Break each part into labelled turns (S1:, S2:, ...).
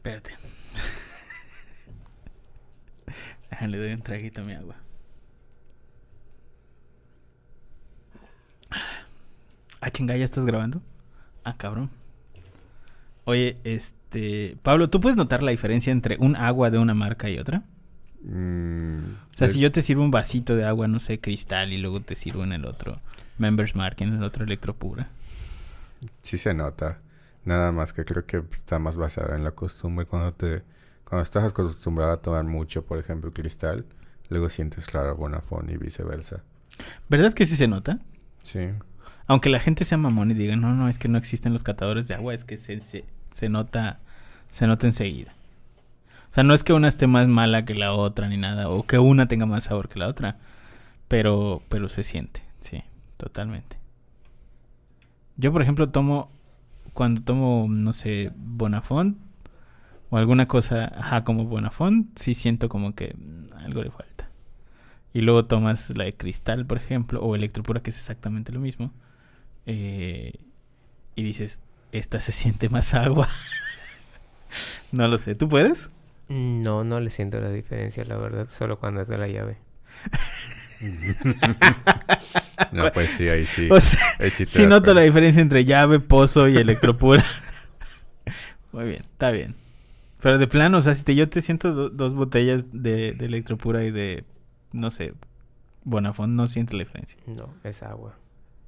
S1: Espérate. Le doy un traguito a mi agua. Ah, chinga, ¿ya estás grabando? Ah, cabrón. Oye, este... Pablo, ¿tú puedes notar la diferencia entre un agua de una marca y otra?
S2: Mm,
S1: O sea, si yo te sirvo un vasito de agua, no sé, cristal, y luego te sirvo en el otro Members Mark, en el otro Electropura.
S2: Sí se nota. Nada más que creo que está más basada en la costumbre. Cuando te cuando estás acostumbrado a tomar mucho, por ejemplo, cristal, luego sientes raro Bonafón y viceversa.
S1: ¿Verdad que sí se nota?
S2: Sí.
S1: Aunque la gente sea mamón y diga, no, no, es que no existen los catadores de agua, es que se, se, se nota, se nota enseguida. O sea, no es que una esté más mala que la otra ni nada, o que una tenga más sabor que la otra, pero, pero se siente, sí, totalmente. Yo, por ejemplo, tomo, cuando tomo, no sé, Bonafont, o alguna cosa, ajá, como Bonafont, sí siento como que algo le falta. Y luego tomas la de cristal, por ejemplo, o electropura, que es exactamente lo mismo. eh, y dices, esta se siente más agua. no lo sé, ¿tú puedes?
S3: No, no le siento la diferencia, la verdad, solo cuando es de la llave.
S2: No, pues sí, ahí sí.
S1: O sea,
S2: Ahí sí
S1: noto la diferencia entre llave, pozo y electropura. Muy bien, está bien. Pero de plano, o sea, si te, yo te siento do- dos botellas de, de electropura y de, no sé, Bonafont, no siento la diferencia.
S3: No, es agua.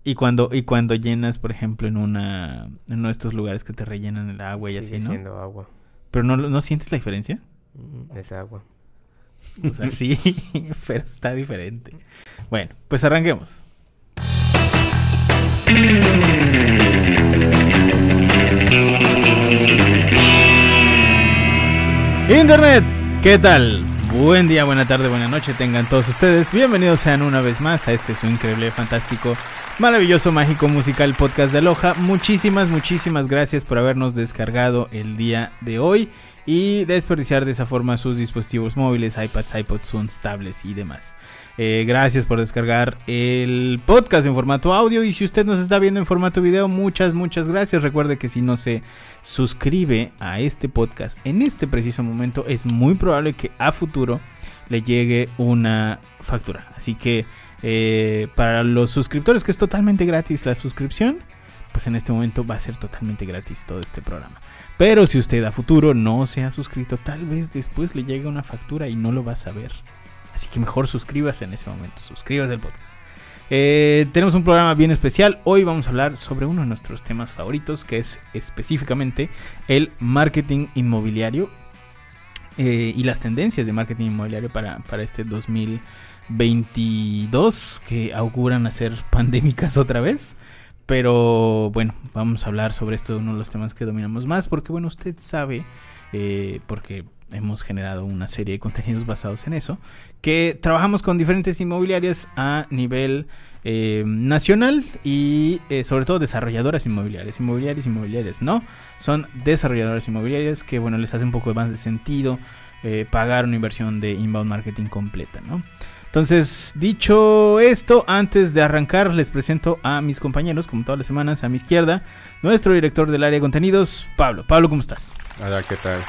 S1: Y cuando, y cuando llenas, por ejemplo, en una en uno de estos lugares que te rellenan el agua y
S3: Sigue
S1: así, ¿no?
S3: siendo agua.
S1: Pero no, no sientes la diferencia.
S3: Mm, Es agua.
S1: O sea, sí, pero está diferente. Bueno, pues arranquemos. Internet, ¿qué tal? Buen día, buena tarde, buena noche tengan todos ustedes. Bienvenidos sean una vez más a este su increíble, fantástico, maravilloso, mágico, musical podcast de Aloha. Muchísimas, muchísimas gracias por habernos descargado el día de hoy y desperdiciar de esa forma sus dispositivos móviles, iPads, iPods, Zooms, tablets y demás. Eh, gracias por descargar el podcast en formato audio y si usted nos está viendo en formato video, muchas, muchas gracias. Recuerde que si no se suscribe a este podcast en este preciso momento, es muy probable que a futuro le llegue una factura. Así que eh, para los suscriptores, que es totalmente gratis la suscripción, pues en este momento va a ser totalmente gratis todo este programa. Pero si usted a futuro no se ha suscrito, tal vez después le llegue una factura y no lo va a saber. Así que mejor suscríbase en ese momento, suscríbase al podcast. Eh, tenemos un programa bien especial. Hoy vamos a hablar sobre uno de nuestros temas favoritos, que es específicamente el marketing inmobiliario eh, y las tendencias de marketing inmobiliario para, para este 2022, que auguran a ser pandémicas otra vez. Pero bueno, vamos a hablar sobre esto, uno de los temas que dominamos más, porque bueno, usted sabe, eh, porque hemos generado una serie de contenidos basados en eso, que trabajamos con diferentes inmobiliarias a nivel eh, nacional y eh, sobre todo desarrolladoras inmobiliarias, inmobiliarias, inmobiliarias, ¿no? Son desarrolladoras inmobiliarias que, bueno, les hace un poco más de sentido pagar una inversión de inbound marketing completa, ¿no? Entonces, dicho esto, antes de arrancar, les presento a mis compañeros, como todas las semanas, a mi izquierda, nuestro director del área de contenidos, Pablo. Pablo, ¿cómo estás?
S2: Hola, ¿qué tal?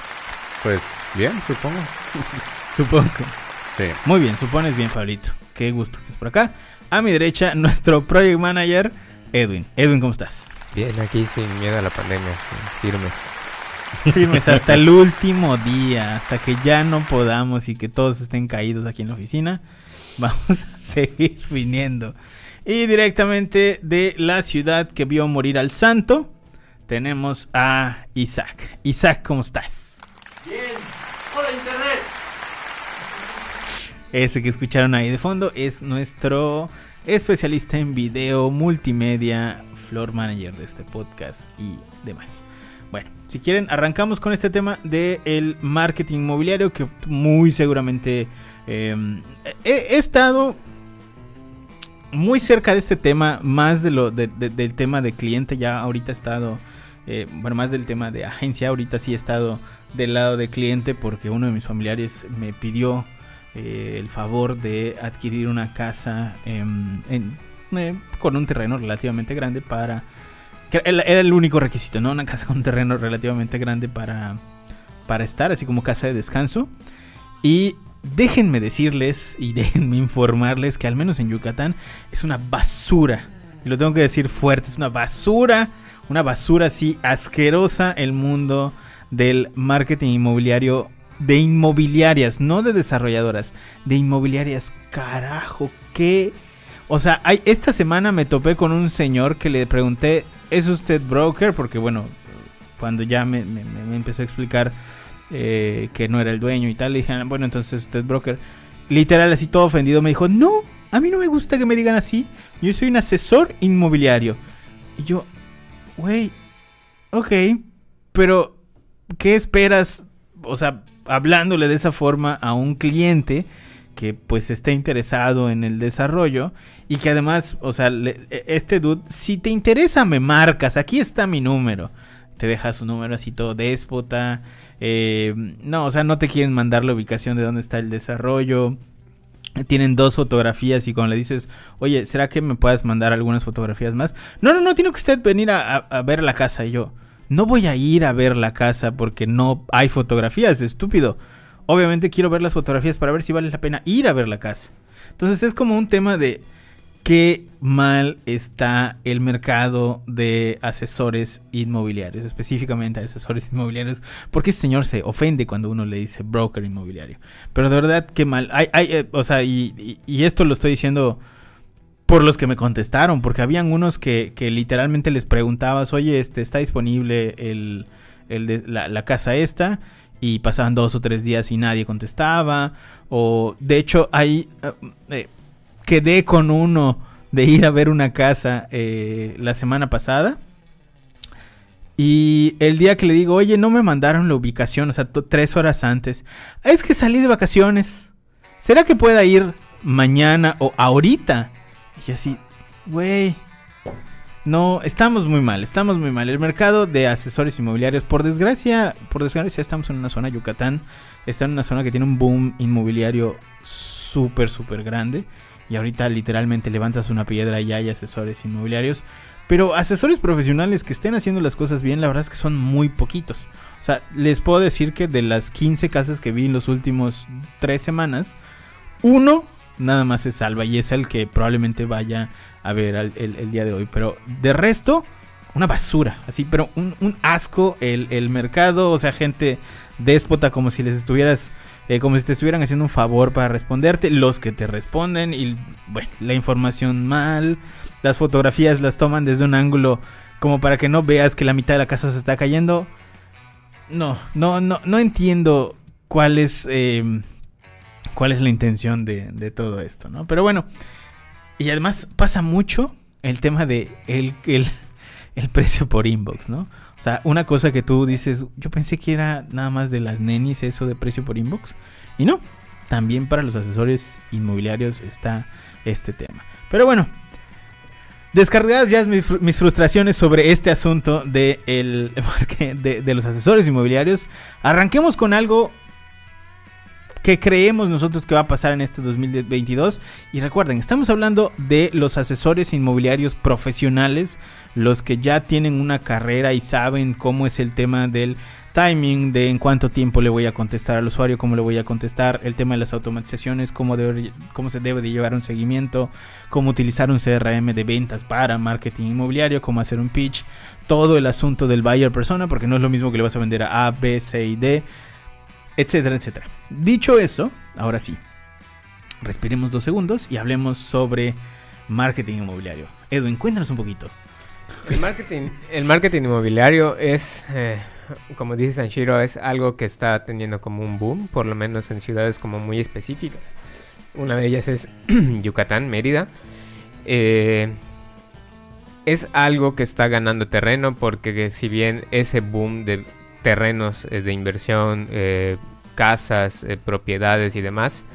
S2: Pues bien, supongo.
S1: Supongo.
S2: Sí.
S1: Muy bien, supones bien, Pablito. Qué gusto que estés por acá. A mi derecha, nuestro project manager, Edwin. Edwin, ¿cómo estás?
S3: Bien, aquí sin miedo a la pandemia, firmes.
S1: Firmes hasta el último día, hasta que ya no podamos y que todos estén caídos aquí en la oficina. Vamos a seguir viniendo. Y directamente de la ciudad que vio morir al santo, tenemos a Isaac. Isaac, ¿cómo estás?
S4: Bien. Hola Internet.
S1: Ese que escucharon ahí de fondo es nuestro especialista en video, multimedia, floor manager de este podcast y demás. Si quieren, arrancamos con este tema del marketing inmobiliario que muy seguramente eh, he, estado muy cerca de este tema, más de lo de- de- del tema de cliente, ya ahorita he estado, eh, bueno, más del tema de agencia, ahorita sí he estado del lado de cliente porque uno de mis familiares me pidió eh, el favor de adquirir una casa em, eh, con un terreno relativamente grande para... era el único requisito, ¿no? Una casa con un terreno relativamente grande para, para estar, así como casa de descanso. Y déjenme decirles y déjenme informarles que al menos en Yucatán es una basura. Y lo tengo que decir fuerte, es una basura, una basura así asquerosa el mundo del marketing inmobiliario de inmobiliarias, no de desarrolladoras, de inmobiliarias. Carajo, qué o sea, esta semana me topé con un señor que le pregunté, ¿es usted broker? Porque bueno, cuando ya me, empezó a explicar eh, que no era el dueño y tal, le dije, ah, bueno, entonces usted broker. Literal, así todo ofendido, me dijo, no, a mí no me gusta que me digan así. Yo soy un asesor inmobiliario. Y yo, güey, ok, pero ¿qué esperas? O sea, hablándole de esa forma a un cliente que pues esté interesado en el desarrollo y que además, o sea, e, este dude, si te interesa me marcas, aquí está mi número. Te deja su número así todo déspota. Eh, no, o sea, no te quieren mandar la ubicación de dónde está el desarrollo. Tienen dos fotografías y cuando le dices, oye, ¿será que me puedas mandar algunas fotografías más? No, no, no, tiene que usted venir a, a ver la casa. Y yo, no voy a ir a ver la casa porque no hay fotografías, estúpido obviamente quiero ver las fotografías para ver si vale la pena ir a ver la casa. Entonces es como un tema de qué mal está el mercado de asesores inmobiliarios, específicamente asesores inmobiliarios, porque ese señor se ofende cuando uno le dice broker inmobiliario. Pero de verdad, qué mal. Eh, o sea, y, esto lo estoy diciendo por los que me contestaron, porque habían unos que, literalmente les preguntabas, oye, este, ¿está disponible el, la casa esta? Y pasaban dos o tres días y nadie contestaba. O de hecho, ahí eh, eh, quedé con uno de ir a ver una casa eh, la semana pasada. Y el día que le digo, oye, no me mandaron la ubicación, o sea, tres horas antes. Es que salí de vacaciones. ¿Será que pueda ir mañana o ahorita? Y así, güey, no, estamos muy mal, estamos muy mal. El mercado de asesores inmobiliarios, por desgracia, por desgracia estamos en una zona, Yucatán, está en una zona que tiene un boom inmobiliario súper, súper grande. Y ahorita literalmente levantas una piedra y hay asesores inmobiliarios. Pero asesores profesionales que estén haciendo las cosas bien, la verdad es que son muy poquitos. O sea, les puedo decir que de las 15 casas que vi en los últimos 3 semanas, uno nada más se salva y es el que probablemente vaya a ver el, día de hoy. Pero de resto, una basura, así, pero un, asco el, mercado, o sea, gente déspota como si les estuvieras, eh, como si te estuvieran haciendo un favor para responderte, los que te responden y, bueno, la información mal, las fotografías las toman desde un ángulo como para que no veas que la mitad de la casa se está cayendo. No, no, no, no entiendo cuál es, eh, cuál es la intención de, de todo esto, ¿no? Pero bueno. Y además pasa mucho el tema de el, el, precio por inbox, ¿no? O sea, una cosa que tú dices, yo pensé que era nada más de las nenis eso de precio por inbox. Y no, también para los asesores inmobiliarios está este tema. Pero bueno, descargadas ya mis, mis frustraciones sobre este asunto de, el, de, de los asesores inmobiliarios, arranquemos con algo que creemos nosotros que va a pasar en este 2022. Y recuerden, estamos hablando de los asesores inmobiliarios profesionales, los que ya tienen una carrera y saben cómo es el tema del timing, de en cuánto tiempo le voy a contestar al usuario, cómo le voy a contestar, el tema de las automatizaciones, cómo, cómo se debe de llevar un seguimiento, cómo utilizar un CRM de ventas para marketing inmobiliario, cómo hacer un pitch, todo el asunto del buyer persona, porque no es lo mismo que le vas a vender a A, B, C y D etcétera, etcétera. Dicho eso, ahora sí, respiremos dos segundos y hablemos sobre marketing inmobiliario. Edwin, cuéntanos un poquito.
S3: El marketing, inmobiliario es, eh, como dice Sanshiro, es algo que está teniendo como un boom, por lo menos en ciudades como muy específicas. Una de ellas es Yucatán, Mérida. Eh, es algo que está ganando terreno porque si bien ese boom de terrenos eh, de inversión, casas, eh, propiedades y demás,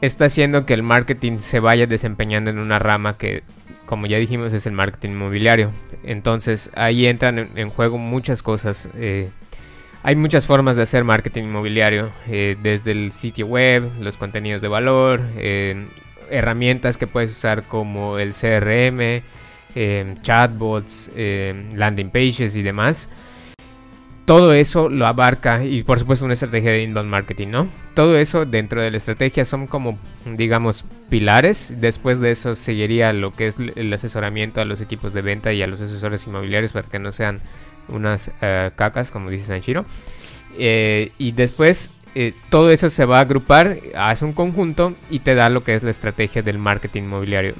S3: está haciendo que el marketing se vaya desempeñando en una rama que, como ya dijimos, es el marketing inmobiliario. Entonces ahí entran en, juego muchas cosas. hay muchas formas de hacer marketing inmobiliario, desde el sitio web, los contenidos de valor, herramientas que puedes usar como el CRM, chatbots, landing pages y demás. Todo eso lo abarca y por supuesto una estrategia de inbound marketing, ¿no? Todo eso dentro de la estrategia son como, digamos, pilares. Después de eso seguiría lo que es el asesoramiento a los equipos de venta y a los asesores inmobiliarios para que no sean unas eh, cacas, como dice Sanchiro. Eh, y después eh, todo eso se va a agrupar, hace un conjunto y te da lo que es la estrategia del marketing inmobiliario.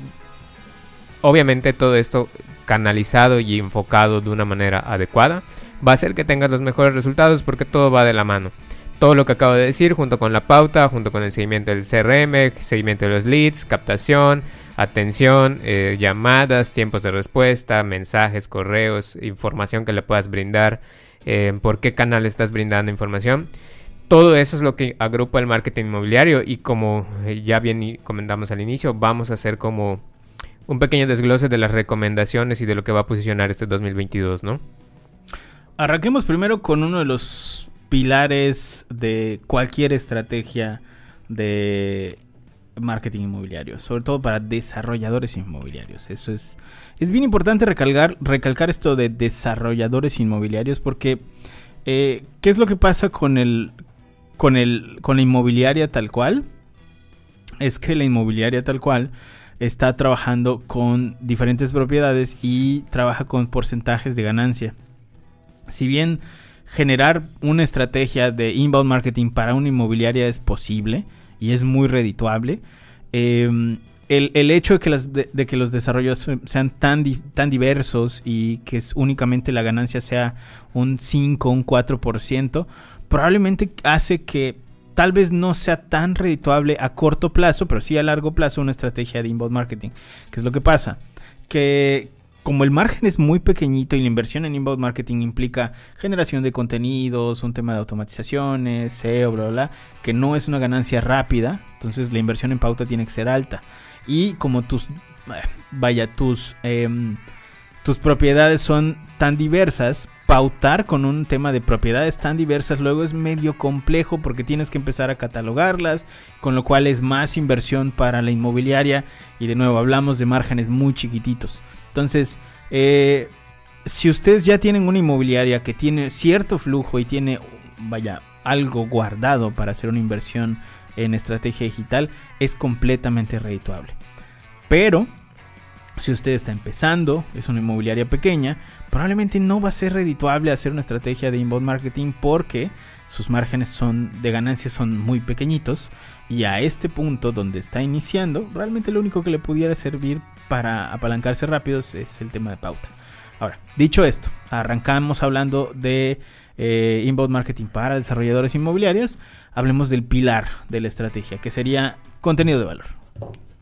S3: Obviamente todo esto canalizado y enfocado de una manera adecuada va a hacer que tengas los mejores resultados porque todo va de la mano. Todo lo que acabo de decir, junto con la pauta, junto con el seguimiento del CRM, seguimiento de los leads, captación, atención, eh, llamadas, tiempos de respuesta, mensajes, correos, información que le puedas brindar, eh, por qué canal estás brindando información. Todo eso es lo que agrupa el marketing inmobiliario y como eh, ya bien comentamos al inicio, vamos a hacer como un pequeño desglose de las recomendaciones y de lo que va a posicionar este 2022, ¿no?
S1: Arranquemos primero con uno de los pilares de cualquier estrategia de marketing inmobiliario, sobre todo para desarrolladores inmobiliarios. Eso es, es bien importante recalcar, recalcar esto de desarrolladores inmobiliarios porque eh, ¿qué es lo que pasa con el, con el, con la inmobiliaria tal cual? Es que la inmobiliaria tal cual está trabajando con diferentes propiedades y trabaja con porcentajes de ganancia si bien generar una estrategia de inbound marketing para una inmobiliaria es posible y es muy redituable, em, el, hecho de que, las, de, que, los desarrollos sean tan, tan diversos y que únicamente la ganancia sea un 5, un 4%, probablemente hace que tal vez no sea tan redituable a corto plazo, pero sí a largo plazo una estrategia de inbound marketing. ¿Qué es lo que pasa? Que, como el margen es muy pequeñito y la inversión en inbound marketing implica generación de contenidos, un tema de automatizaciones, SEO, bla, bla, que no es una ganancia rápida, entonces la inversión en pauta tiene que ser alta. Y como tus, eh, vaya, tus, em, tus propiedades son tan diversas, pautar con un tema de propiedades tan diversas luego es medio complejo porque tienes que empezar a catalogarlas, con lo cual es más inversión para la inmobiliaria y de nuevo hablamos de márgenes muy chiquititos. Entonces, eh, si ustedes ya tienen una inmobiliaria que tiene cierto flujo y tiene, vaya, algo guardado para hacer una inversión en estrategia digital, es completamente redituable. Pero, si usted está empezando, es una inmobiliaria pequeña, probablemente no va a ser redituable hacer una estrategia de inbound marketing porque sus márgenes son de ganancias son muy pequeñitos y a este punto donde está iniciando, realmente lo único que le pudiera servir para apalancarse rápido es el tema de pauta. Ahora, dicho esto, arrancamos hablando de eh, inbound marketing para desarrolladores inmobiliarios. Hablemos del pilar de la estrategia, que sería contenido de valor.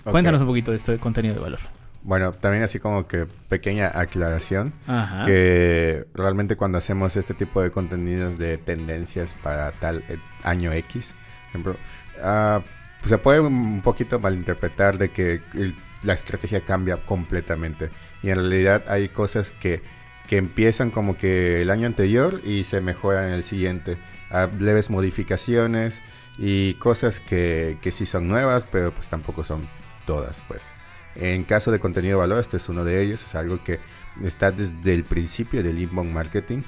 S1: Cuéntanos un poquito de esto de contenido de valor.
S2: Bueno, también así como que pequeña aclaración, que realmente cuando hacemos este tipo de contenidos de tendencias para tal eh, año X, por ejemplo, uh, pues se puede un poquito malinterpretar de que la estrategia cambia completamente. Y en realidad hay cosas que, que empiezan como que el año anterior y se mejoran en el siguiente. Hay leves modificaciones y cosas que, que sí son nuevas, pero pues tampoco son todas, pues. En caso de contenido de valor, este es uno de ellos, es algo que está desde el principio del inbound marketing,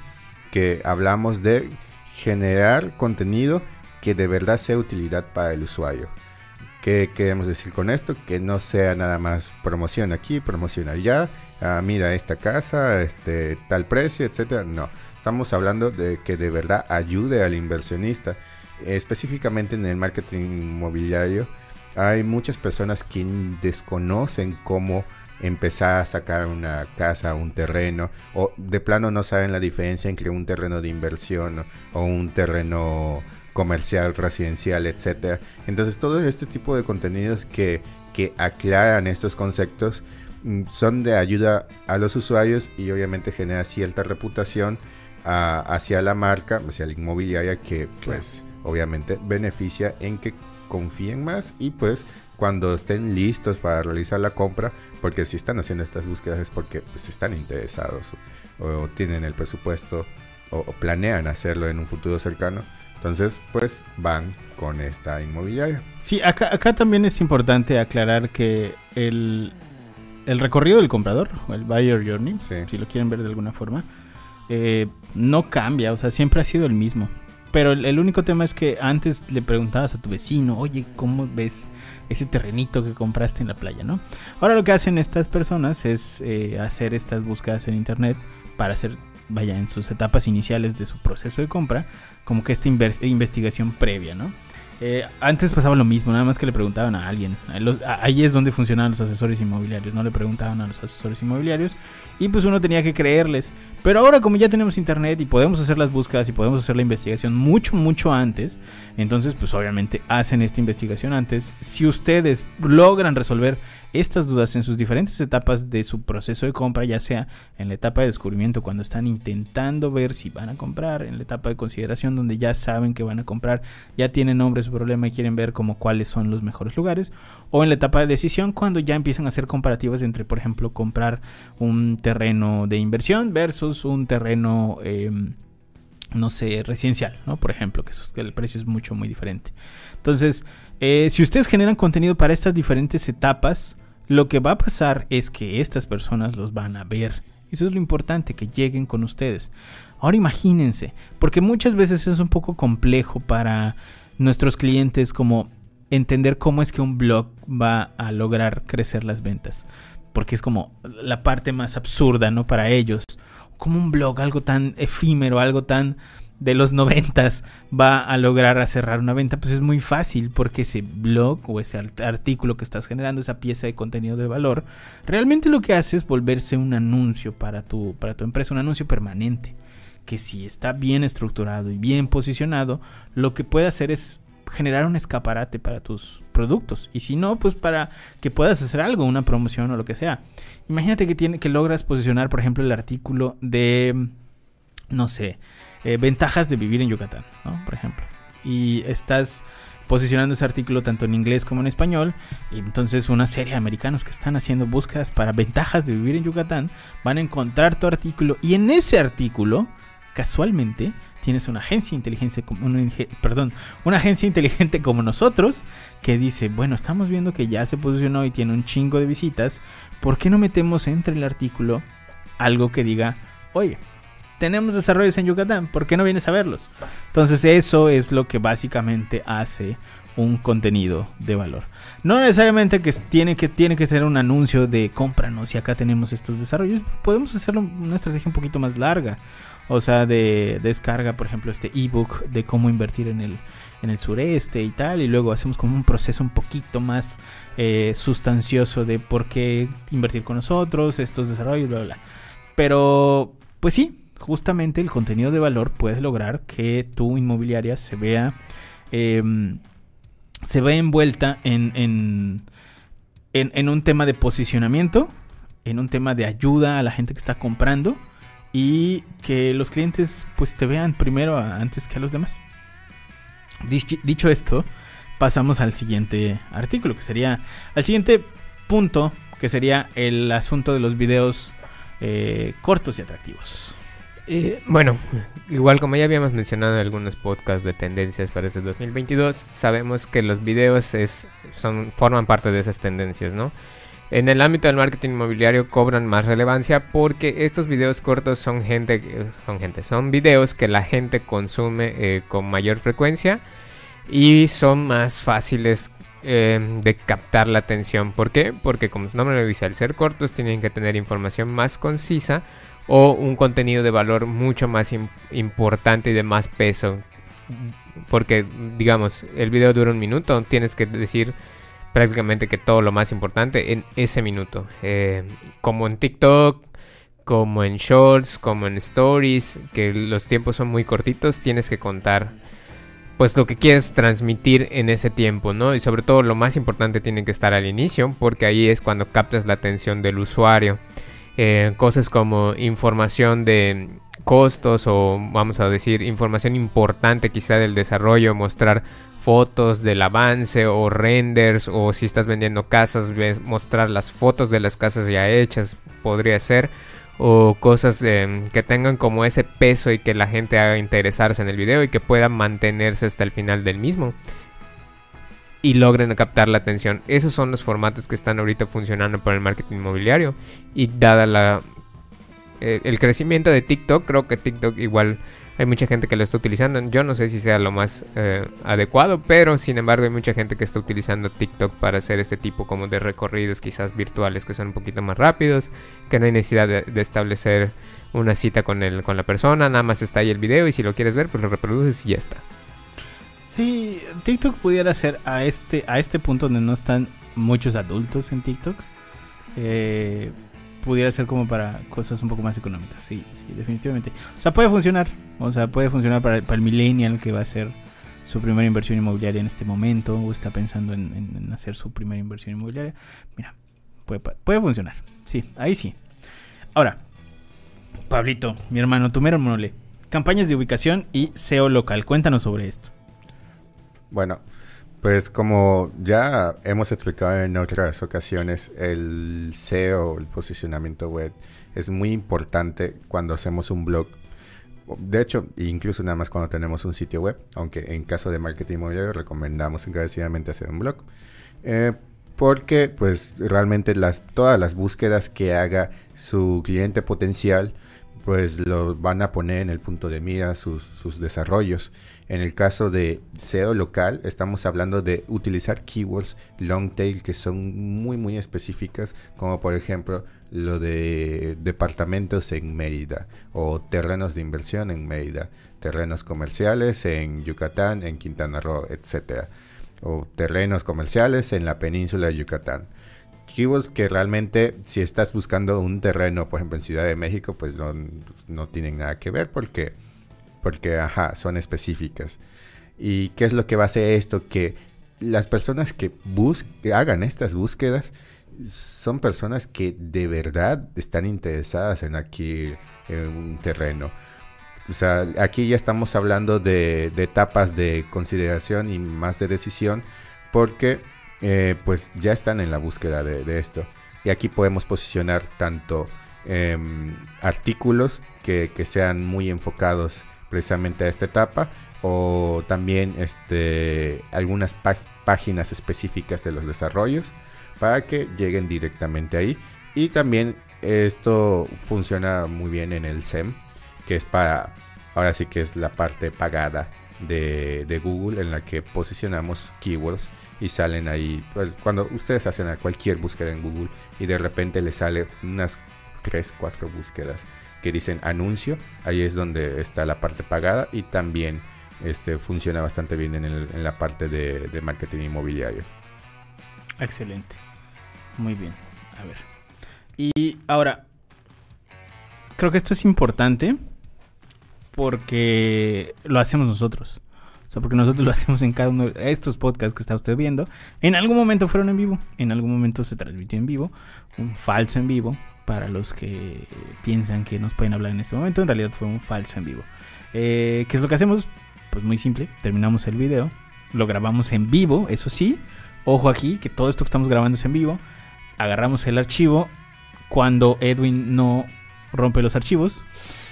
S2: que hablamos de generar contenido que de verdad sea utilidad para el usuario. ¿Qué queremos decir con esto? Que no sea nada más promoción aquí, promoción allá, ah, mira esta casa, este tal precio, etcétera. No, estamos hablando de que de verdad ayude al inversionista, específicamente en el marketing inmobiliario hay muchas personas que desconocen cómo empezar a sacar una casa, un terreno, o de plano no saben la diferencia entre un terreno de inversión o un terreno comercial, residencial, etcétera. Entonces todo este tipo de contenidos que, que aclaran estos conceptos mm, son de ayuda a los usuarios y obviamente genera cierta reputación hacia la marca, hacia la inmobiliaria que pues obviamente beneficia en que confíen más y pues cuando estén listos para realizar la compra, porque si están haciendo estas búsquedas es porque pues, están interesados o, tienen el presupuesto o, planean hacerlo en un futuro cercano, entonces pues van con esta inmobiliaria.
S1: Sí, acá, acá también es importante aclarar que el, el recorrido del comprador, o el buyer journey, si lo quieren ver de alguna forma, eh, no cambia, o sea, siempre ha sido el mismo. Pero el, el único tema es que antes le preguntabas a tu vecino, oye, ¿cómo ves ese terrenito que compraste en la playa, ¿no? Ahora lo que hacen estas personas es eh, hacer estas búsquedas en internet para hacer, vaya, en sus etapas iniciales de su proceso de compra, como que esta investigación previa, ¿no? Eh, antes pasaba lo mismo, nada más que le preguntaban a alguien. A- ahí es donde funcionaban los asesores inmobiliarios, no le preguntaban a los asesores inmobiliarios y pues uno tenía que creerles. Pero ahora como ya tenemos internet y podemos hacer las búsquedas y podemos hacer la investigación mucho, mucho antes, entonces pues obviamente hacen esta investigación antes. Si ustedes logran resolver estas dudas en sus diferentes etapas de su proceso de compra, ya sea en la etapa de descubrimiento cuando están intentando ver si van a comprar, en la etapa de consideración donde ya saben que van a comprar, ya tienen nombre su problema y quieren ver como cuáles son los mejores lugares, o en la etapa de decisión cuando ya empiezan a hacer comparativas entre, por ejemplo, comprar un terreno de inversión versus un terreno, eh, no sé, residencial, ¿no? Por ejemplo, que el precio es mucho, muy diferente. Entonces, eh, si ustedes generan contenido para estas diferentes etapas, lo que va a pasar es que estas personas los van a ver. Eso es lo importante, que lleguen con ustedes. Ahora imagínense, porque muchas veces es un poco complejo para nuestros clientes como entender cómo es que un blog va a lograr crecer las ventas. Porque es como la parte más absurda, ¿no? Para ellos. Como un blog, algo tan efímero, algo tan de los noventas va a lograr cerrar una venta, pues es muy fácil porque ese blog o ese art- artículo que estás generando, esa pieza de contenido de valor, realmente lo que hace es volverse un anuncio para tu, para tu empresa, un anuncio permanente, que si está bien estructurado y bien posicionado, lo que puede hacer es generar un escaparate para tus productos y si no, pues para que puedas hacer algo, una promoción o lo que sea. Imagínate que tiene que logras posicionar, por ejemplo, el artículo de no sé, eh, ventajas de vivir en Yucatán, ¿no? Por ejemplo. Y estás posicionando ese artículo tanto en inglés como en español. Y entonces una serie de americanos que están haciendo búsquedas para ventajas de vivir en Yucatán van a encontrar tu artículo. Y en ese artículo, casualmente, tienes una agencia inteligencia como una, perdón, una agencia inteligente como nosotros que dice, bueno, estamos viendo que ya se posicionó y tiene un chingo de visitas, ¿por qué no metemos entre el artículo algo que diga, oye, tenemos desarrollos en Yucatán, ¿por qué no vienes a verlos? Entonces eso es lo que básicamente hace un contenido de valor. No necesariamente que tiene que, tiene que ser un anuncio de cómpranos y acá tenemos estos desarrollos. Podemos hacerlo una estrategia un poquito más larga. O sea, de descarga, por ejemplo, este ebook de cómo invertir en el, en el sureste y tal. Y luego hacemos como un proceso un poquito más eh, sustancioso de por qué invertir con nosotros, estos desarrollos, bla, bla. Pero, pues sí, justamente el contenido de valor puede lograr que tu inmobiliaria se vea eh, se vea envuelta en, en, en, en un tema de posicionamiento, en un tema de ayuda a la gente que está comprando y que los clientes pues te vean primero antes que a los demás. Dicho, dicho esto, pasamos al siguiente artículo, que sería al siguiente punto, que sería el asunto de los videos eh, cortos y atractivos.
S3: Eh, bueno, igual como ya habíamos mencionado en algunos podcasts de tendencias para este 2022, sabemos que los videos es, son, forman parte de esas tendencias, ¿no? En el ámbito del marketing inmobiliario cobran más relevancia porque estos videos cortos son gente, son gente, son videos que la gente consume eh, con mayor frecuencia y son más fáciles eh, de captar la atención. ¿Por qué? Porque como su nombre lo dice, al ser cortos tienen que tener información más concisa o un contenido de valor mucho más im- importante y de más peso. Porque, digamos, el video dura un minuto, tienes que decir prácticamente que todo lo más importante en ese minuto. Eh, como en TikTok, como en Shorts, como en Stories, que los tiempos son muy cortitos, tienes que contar pues lo que quieres transmitir en ese tiempo, ¿no? Y sobre todo lo más importante tiene que estar al inicio, porque ahí es cuando captas la atención del usuario. Eh, cosas como información de costos o vamos a decir información importante quizá del desarrollo, mostrar fotos del avance o renders o si estás vendiendo casas, mostrar las fotos de las casas ya hechas, podría ser o cosas eh, que tengan como ese peso y que la gente haga interesarse en el video y que puedan mantenerse hasta el final del mismo y logren captar la atención. Esos son los formatos que están ahorita funcionando para el marketing inmobiliario y dada la eh, el crecimiento de TikTok, creo que TikTok igual hay mucha gente que lo está utilizando. Yo no sé si sea lo más eh, adecuado, pero sin embargo hay mucha gente que está utilizando TikTok para hacer este tipo como de recorridos quizás virtuales que son un poquito más rápidos, que no hay necesidad de, establecer una cita con, el, con la persona, nada más está ahí el video y si lo quieres ver pues lo reproduces y ya está.
S1: Sí, TikTok pudiera ser a este, a este punto donde no están muchos adultos en TikTok. Eh, pudiera ser como para cosas un poco más económicas. Sí, sí, definitivamente. O sea, puede funcionar. O sea, puede funcionar para, el millennial que va a hacer su primera inversión inmobiliaria en este momento o está pensando en, hacer su primera inversión inmobiliaria. Mira, puede, puede funcionar. Sí, ahí sí. Ahora, Pablito, mi hermano, tu mero monole. Campañas de ubicación y SEO local. Cuéntanos sobre esto.
S2: Bueno, pues como ya hemos explicado en otras ocasiones, el SEO, el posicionamiento web, es muy importante cuando hacemos un blog. De hecho, incluso nada más cuando tenemos un sitio web, aunque en caso de marketing inmobiliario recomendamos encarecidamente hacer un blog. Eh, porque pues realmente las, todas las búsquedas que haga su cliente potencial pues lo van a poner en el punto de mira sus, sus desarrollos. En el caso de SEO local, estamos hablando de utilizar keywords long tail que son muy muy específicas, como por ejemplo lo de departamentos en Mérida o terrenos de inversión en Mérida, terrenos comerciales en Yucatán, en Quintana Roo, etcétera, o terrenos comerciales en la península de Yucatán. Keywords que realmente si estás buscando un terreno, por ejemplo en Ciudad de México, pues no, no tienen nada que ver porque porque ajá, son específicas. ¿Y qué es lo que va a hacer esto? Que las personas que, hagan estas búsquedas son personas que de verdad están interesadas en aquí un terreno. O sea, aquí ya estamos hablando de, etapas de consideración y más de decisión porque eh, pues ya están en la búsqueda de, esto. Y aquí podemos posicionar tanto em, artículos que, que, sean muy enfocados precisamente a esta etapa o también este, algunas páginas específicas de los desarrollos para que lleguen directamente ahí. Y también esto funciona muy bien en el SEM que es para ahora sí que es la parte pagada de, de Google en la que posicionamos keywords y salen ahí pues, cuando ustedes hacen cualquier búsqueda en Google y de repente les sale unas 3, 4 búsquedas que dicen anuncio, ahí es donde está la parte pagada y también este, funciona bastante bien en, la parte de, marketing inmobiliario.
S1: Excelente. Muy bien. A ver. Y ahora, creo que esto es importante porque lo hacemos nosotros. O sea, porque nosotros lo hacemos en cada uno de estos podcasts que está usted viendo. En algún momento fueron en vivo, en algún momento se transmitió en vivo, un falso en vivo, para los que piensan que nos pueden hablar en este momento. En realidad fue un falso en vivo. Eh, ¿Qué es lo que hacemos? Pues muy simple. Terminamos el video. Lo grabamos en vivo, eso sí. Ojo aquí, que todo esto que estamos grabando es en vivo. Agarramos el archivo. Cuando Edwin no rompe los archivos,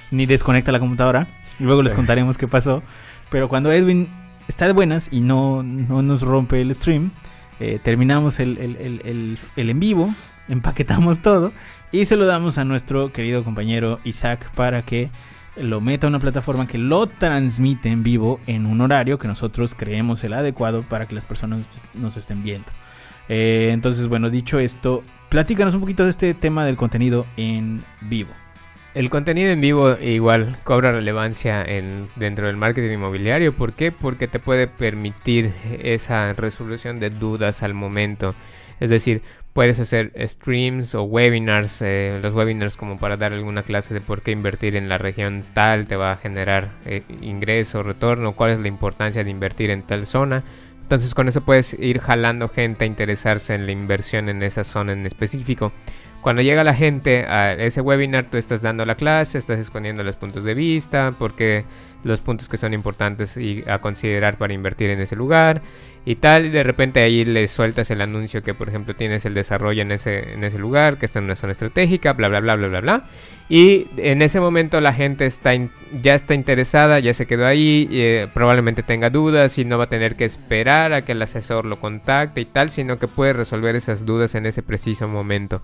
S1: ni desconecta la computadora. Luego les contaremos qué pasó. Pero cuando Edwin está de buenas y no, no nos rompe el stream, eh, terminamos el, el, el, en vivo, empaquetamos todo y se lo damos a nuestro querido compañero Isaac para que lo meta a una plataforma que lo transmite en vivo en un horario que nosotros creemos el adecuado para que las personas nos estén viendo. Eh, entonces, bueno, dicho esto, platícanos un poquito de este tema del contenido en vivo.
S3: El contenido en vivo igual cobra relevancia en, dentro del marketing inmobiliario. ¿Por qué? Porque te puede permitir esa resolución de dudas al momento. Es decir, puedes hacer streams o webinars, eh, los webinars como para dar alguna clase de por qué invertir en la región tal te va a generar eh, ingreso, retorno, cuál es la importancia de invertir en tal zona. Entonces con eso puedes ir jalando gente a interesarse en la inversión en esa zona en específico. Cuando llega la gente a ese webinar, tú estás dando la clase, estás exponiendo los puntos de vista, porque los puntos que son importantes y a considerar para invertir en ese lugar y tal. De repente ahí le sueltas el anuncio que, por ejemplo, tienes el desarrollo en ese, en ese lugar, que está en una zona estratégica, bla, bla, bla, bla, bla, bla. Y en ese momento la gente está ya está interesada, ya se quedó ahí, eh, probablemente tenga dudas y no va a tener que esperar a que el asesor lo contacte y tal, sino que puede resolver esas dudas en ese preciso momento.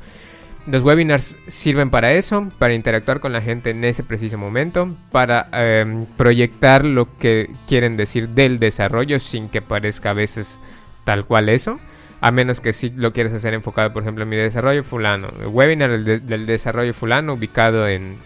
S3: Los webinars sirven para eso, para interactuar con la gente en ese preciso momento, para em, proyectar lo que quieren decir del desarrollo sin que parezca a veces tal cual eso. A menos que si lo quieres hacer enfocado, por ejemplo, en mi desarrollo fulano. El webinar del desarrollo fulano ubicado en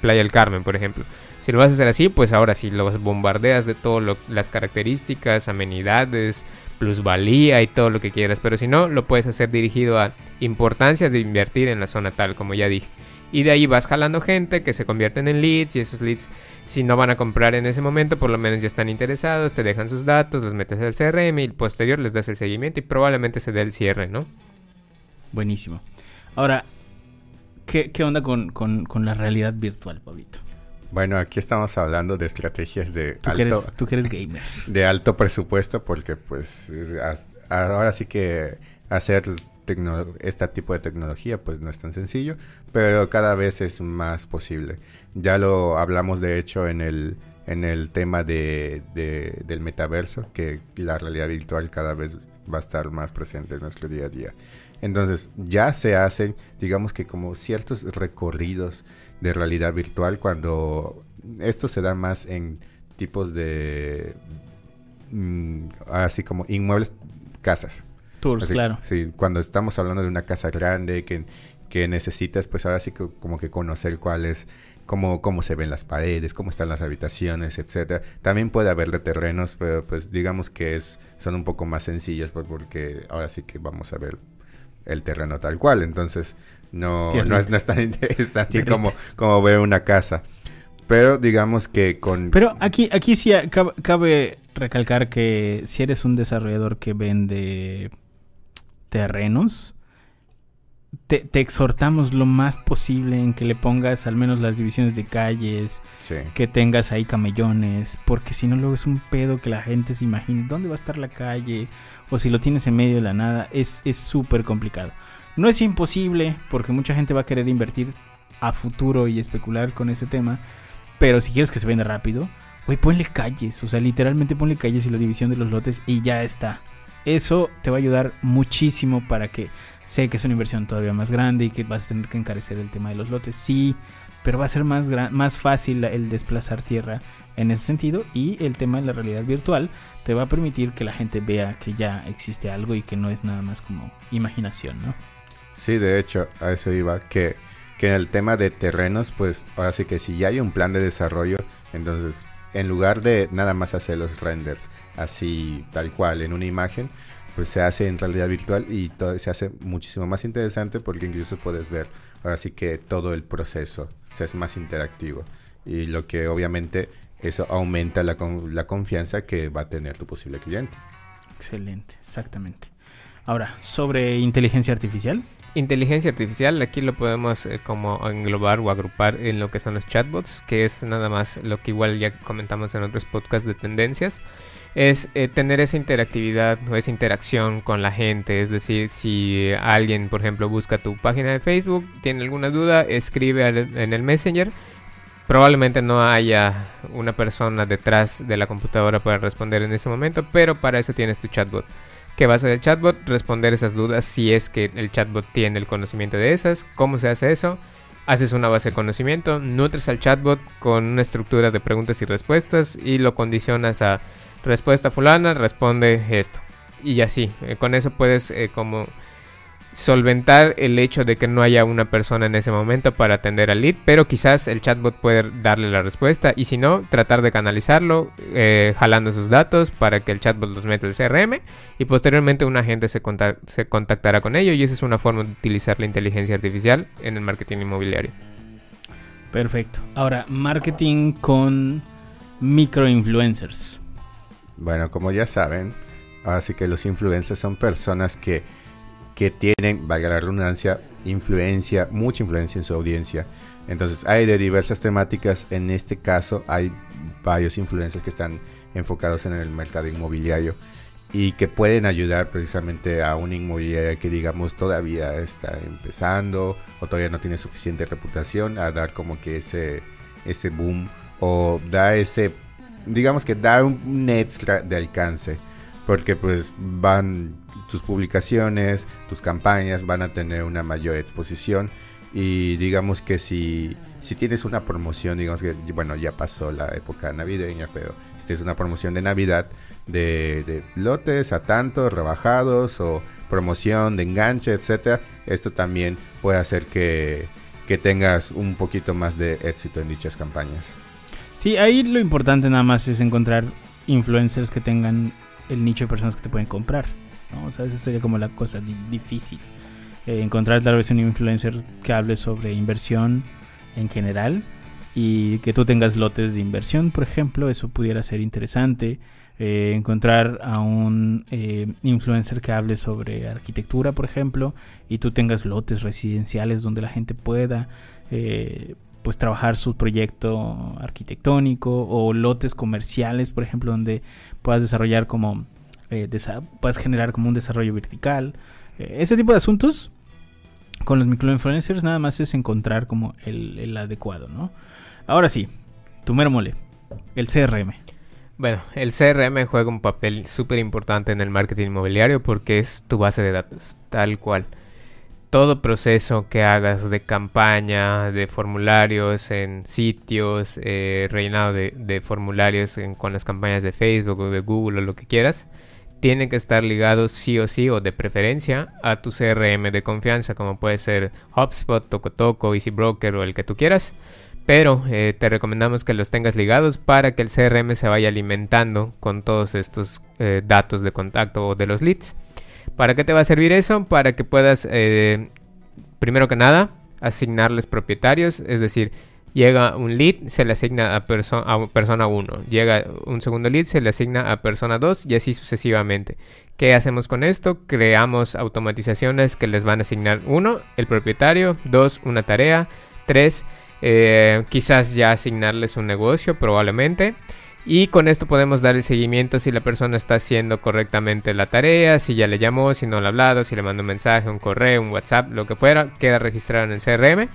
S3: Playa del Carmen, por ejemplo. Si lo vas a hacer así, pues ahora sí los bombardeas de todas las características, amenidades, plusvalía y todo lo que quieras. Pero si no, lo puedes hacer dirigido a importancia de invertir en la zona tal, como ya dije. Y de ahí vas jalando gente que se convierten en leads y esos leads, si no van a comprar en ese momento, por lo menos ya están interesados, te dejan sus datos, los metes al CRM y posterior les das el seguimiento y probablemente se dé el cierre, ¿no?
S1: Buenísimo. Ahora, ¿qué, onda con, la realidad virtual, Pablito?
S2: Bueno, aquí estamos hablando de estrategias de
S1: tú alto... tú que eres gamer.
S2: De alto presupuesto porque pues ahora sí que hacer este tipo de tecnología pues no es tan sencillo, pero cada vez es más posible. Ya lo hablamos de hecho en el, en el tema de, del metaverso, que la realidad virtual cada vez va a estar más presente en nuestro día a día. Entonces ya se hacen, digamos que como ciertos recorridos de realidad virtual cuando esto se da más en tipos de, mm, así como inmuebles, casas.
S1: Tours, claro.
S2: Sí, cuando estamos hablando de una casa grande que, que necesitas, pues ahora sí que, como que conocer cuál es, cómo, cómo se ven las paredes, cómo están las habitaciones, etcétera. También puede haber de terrenos, pero pues digamos que es, son un poco más sencillos porque ahora sí que vamos a ver el terreno tal cual. Entonces, no, no es, no, es, tan interesante como, como ver una casa. Pero digamos que con...
S1: Pero aquí, aquí sí cabe recalcar que si eres un desarrollador que vende terrenos, te, exhortamos lo más posible en que le pongas al menos las divisiones de calles, que tengas ahí camellones, porque si no luego es un pedo que la gente se imagine dónde va a estar la calle, o si lo tienes en medio de la nada, es súper complicado. No es imposible, porque mucha gente va a querer invertir a futuro y especular con ese tema, pero si quieres que se venda rápido, güey, ponle calles, o sea, literalmente ponle calles y la división de los lotes y ya está. Eso te va a ayudar muchísimo para que sé que es una inversión todavía más grande y que vas a tener que encarecer el tema de los lotes. Sí, pero va a ser más, más fácil el desplazar tierra en ese sentido y el tema de la realidad virtual te va a permitir que la gente vea que ya existe algo y que no es nada más como imaginación, ¿no?
S2: Sí, de hecho, a eso iba, que, que en el tema de terrenos, pues ahora sí que si ya hay un plan de desarrollo, entonces en lugar de nada más hacer los renders así tal cual en una imagen, pues se hace en realidad virtual y todo, se hace muchísimo más interesante porque incluso puedes ver ahora sí que todo el proceso, o sea, es más interactivo y lo que obviamente eso aumenta la, la confianza que va a tener tu posible cliente.
S1: Excelente, exactamente. Ahora, sobre inteligencia artificial.
S3: Inteligencia artificial, aquí lo podemos eh, como englobar o agrupar en lo que son los chatbots, que es nada más lo que igual ya comentamos en otros podcasts de tendencias, es eh, tener esa interactividad o esa interacción con la gente, es decir, si alguien, por ejemplo, busca tu página de Facebook, tiene alguna duda, escribe en el Messenger, probablemente no haya una persona detrás de la computadora para responder en ese momento, pero para eso tienes tu chatbot que va a hacer el chatbot, responder esas dudas si es que el chatbot tiene el conocimiento de esas. ¿Cómo se hace eso? Haces una base de conocimiento, nutres al chatbot con una estructura de preguntas y respuestas y lo condicionas a respuesta fulana, responde esto. Y así, eh, con eso puedes eh, como solventar el hecho de que no haya una persona en ese momento para atender al lead, pero quizás el chatbot puede darle la respuesta y si no, tratar de canalizarlo eh, jalando sus datos para que el chatbot los meta al CRM y posteriormente un agente se, se contactará con ello y esa es una forma de utilizar la inteligencia artificial en el marketing inmobiliario.
S1: Perfecto. Ahora, marketing con microinfluencers.
S2: Bueno, como ya saben, así que los influencers son personas que que tienen, valga la redundancia, influencia, mucha influencia en su audiencia. Entonces hay de diversas temáticas, en este caso hay varios influencers que están enfocados en el mercado inmobiliario y que pueden ayudar precisamente a una inmobiliaria que digamos todavía está empezando o todavía no tiene suficiente reputación a dar como que ese, ese boom o da ese, digamos que da un extra de alcance porque pues van tus publicaciones, tus campañas van a tener una mayor exposición y digamos que si, si tienes una promoción, digamos que, bueno, ya pasó la época navideña, pero si tienes una promoción de Navidad de, de lotes a tanto, rebajados o promoción de enganche, etcétera, esto también puede hacer que, que tengas un poquito más de éxito en dichas campañas.
S1: Sí, ahí lo importante nada más es encontrar influencers que tengan el nicho de personas que te pueden comprar. ¿no? O sea, esa sería como la cosa di- difícil. Eh, encontrar tal vez un influencer que hable sobre inversión en general y que tú tengas lotes de inversión, por ejemplo, eso pudiera ser interesante. Eh, encontrar a un eh, influencer que hable sobre arquitectura, por ejemplo, y tú tengas lotes residenciales donde la gente pueda pues trabajar su proyecto arquitectónico o lotes comerciales, por ejemplo, donde puedas desarrollar como eh, puedas generar como un desarrollo vertical. Eh, ese tipo de asuntos con los microinfluencers nada más es encontrar como el, el adecuado, ¿no? Ahora sí, tu mero mole, el CRM.
S3: Bueno, el CRM juega un papel súper importante en el marketing inmobiliario porque es tu base de datos, tal cual. Todo proceso que hagas de campaña, de formularios en sitios, eh, rellenado de, de formularios en- con las campañas de Facebook o de Google o lo que quieras, tiene que estar ligado sí o sí o de preferencia a tu CRM de confianza, como puede ser HubSpot, TocoToco, EasyBroker o el que tú quieras. Pero eh, te recomendamos que los tengas ligados para que el CRM se vaya alimentando con todos estos eh, datos de contacto o de los leads. ¿Para qué te va a servir eso? Para que puedas, eh, primero que nada, asignarles propietarios. Es decir, llega un lead, se le asigna a, a persona 1. Llega un segundo lead, se le asigna a persona 2 y así sucesivamente. ¿Qué hacemos con esto? Creamos automatizaciones que les van a asignar uno, el propietario, dos, una tarea, tres, eh, quizás ya asignarles un negocio probablemente. Y con esto podemos dar el seguimiento si la persona está haciendo correctamente la tarea, si ya le llamó, si no le ha hablado, si le mandó un mensaje, un correo, un WhatsApp, lo que fuera, queda registrado en el CRM.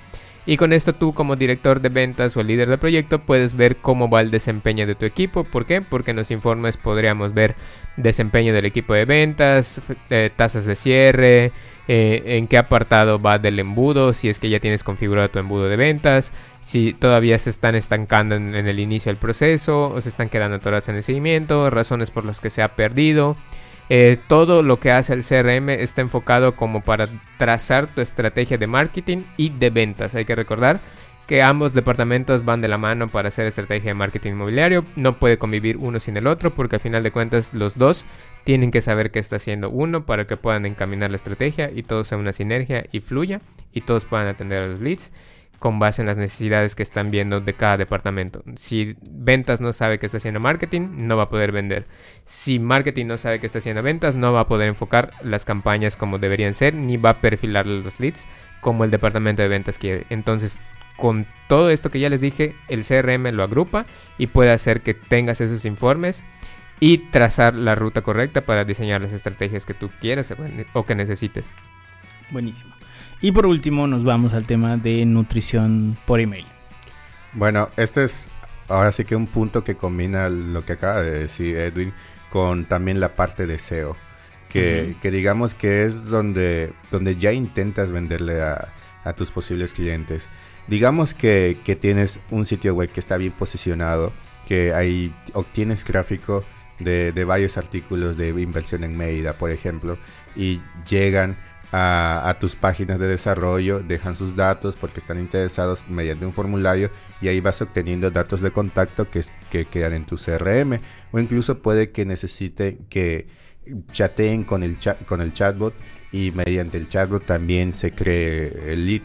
S3: Y con esto tú como director de ventas o el líder del proyecto puedes ver cómo va el desempeño de tu equipo. ¿Por qué? Porque en los informes podríamos ver desempeño del equipo de ventas, eh, tasas de cierre, eh, en qué apartado va del embudo, si es que ya tienes configurado tu embudo de ventas, si todavía se están estancando en, en el inicio del proceso o se están quedando atorados en el seguimiento, razones por las que se ha perdido. Eh, todo lo que hace el CRM está enfocado como para trazar tu estrategia de marketing y de ventas. Hay que recordar que ambos departamentos van de la mano para hacer estrategia de marketing inmobiliario. No puede convivir uno sin el otro porque al final de cuentas los dos tienen que saber qué está haciendo uno para que puedan encaminar la estrategia y todo sea una sinergia y fluya y todos puedan atender a los leads con base en las necesidades que están viendo de cada departamento. Si ventas no sabe que está haciendo marketing, no va a poder vender. Si marketing no sabe que está haciendo ventas, no va a poder enfocar las campañas como deberían ser, ni va a perfilar los leads como el departamento de ventas quiere. Entonces, con todo esto que ya les dije, el CRM lo agrupa y puede hacer que tengas esos informes y trazar la ruta correcta para diseñar las estrategias que tú quieras o que necesites.
S1: Buenísimo. Y por último nos vamos al tema de nutrición por email.
S2: Bueno, este es ahora sí que un punto que combina lo que acaba de decir Edwin con también la parte de SEO. Que, que digamos que es donde, donde ya intentas venderle a, a tus posibles clientes. Digamos que, que tienes un sitio web que está bien posicionado, que ahí obtienes tráfico de, de varios artículos de inversión en Mérida, por ejemplo, y llegan a, tus páginas de desarrollo, dejan sus datos porque están interesados mediante un formulario y ahí vas obteniendo datos de contacto que, que quedan en tu CRM o incluso puede que necesite que chateen con el, con el chatbot y mediante el chatbot también se cree el lead.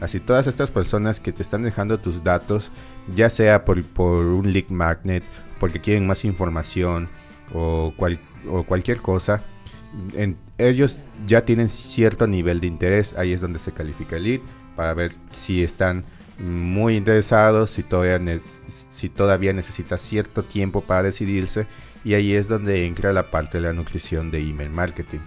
S2: Así todas estas personas que te están dejando tus datos, ya sea por, por un lead magnet, porque quieren más información o, cual- o cualquier cosa, ellos ya tienen cierto nivel de interés. Ahí es donde se califica el lead para ver si están muy interesados, si todavía, si todavía necesita cierto tiempo para decidirse. Y ahí es donde entra la parte de la nutrición de email marketing.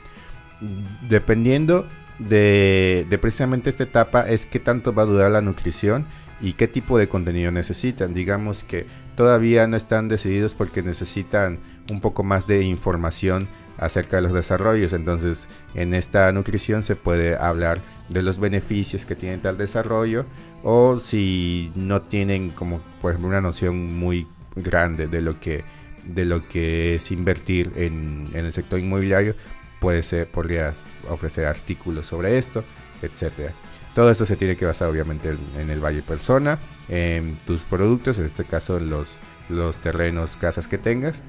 S2: Dependiendo de, de precisamente esta etapa es qué tanto va a durar la nutrición y qué tipo de contenido necesitan. Digamos que todavía no están decididos porque necesitan un poco más de información acerca de los desarrollos. Entonces, en esta nutrición se puede hablar de los beneficios que tiene tal desarrollo o si no tienen como por ejemplo una noción muy grande de lo que de lo que es invertir en, en el sector inmobiliario puede ser podría ofrecer artículos sobre esto etcétera todo esto se tiene que basar obviamente en, el valle persona en tus productos en este caso los los terrenos casas que tengas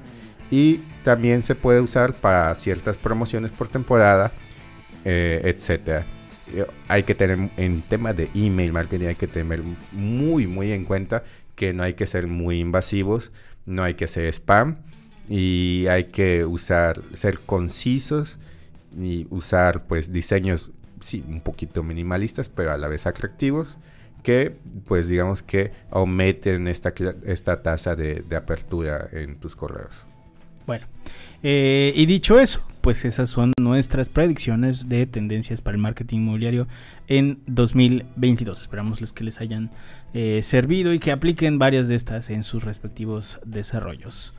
S2: y también se puede usar para ciertas promociones por temporada eh, etcétera. Eh, hay que tener en tema de email marketing hay que tener muy muy en cuenta que no hay que ser muy invasivos no hay que hacer spam y hay que usar ser concisos y usar pues diseños sí un poquito minimalistas pero a la vez atractivos que pues digamos que aumenten esta, esta tasa de apertura en tus correos
S1: Bueno, eh, y dicho eso, pues esas son nuestras predicciones de tendencias para el marketing inmobiliario en 2022. Esperamos los que les hayan eh, servido y que apliquen varias de estas en sus respectivos desarrollos.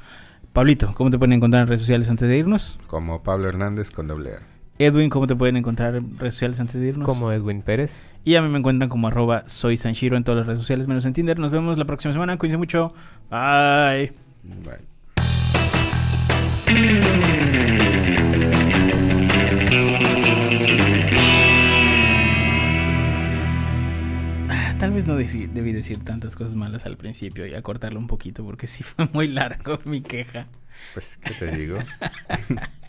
S1: Pablito, ¿cómo te pueden encontrar en redes sociales antes de irnos?
S2: como Pablo Hernández con doble A.
S1: Edwin, ¿cómo te pueden encontrar en redes sociales antes de irnos?
S3: Como Edwin Pérez.
S1: Y a mí me encuentran como arroba soy Sanshiro en todas las redes sociales, menos en Tinder. Nos vemos la próxima semana. Cuídense mucho. Bye.
S2: Bueno.
S1: Ah, Tal vez no debí decir tantas cosas malas al principio y acortarlo un poquito porque sí fue muy largo mi queja.
S2: Pues, ¿qué te digo?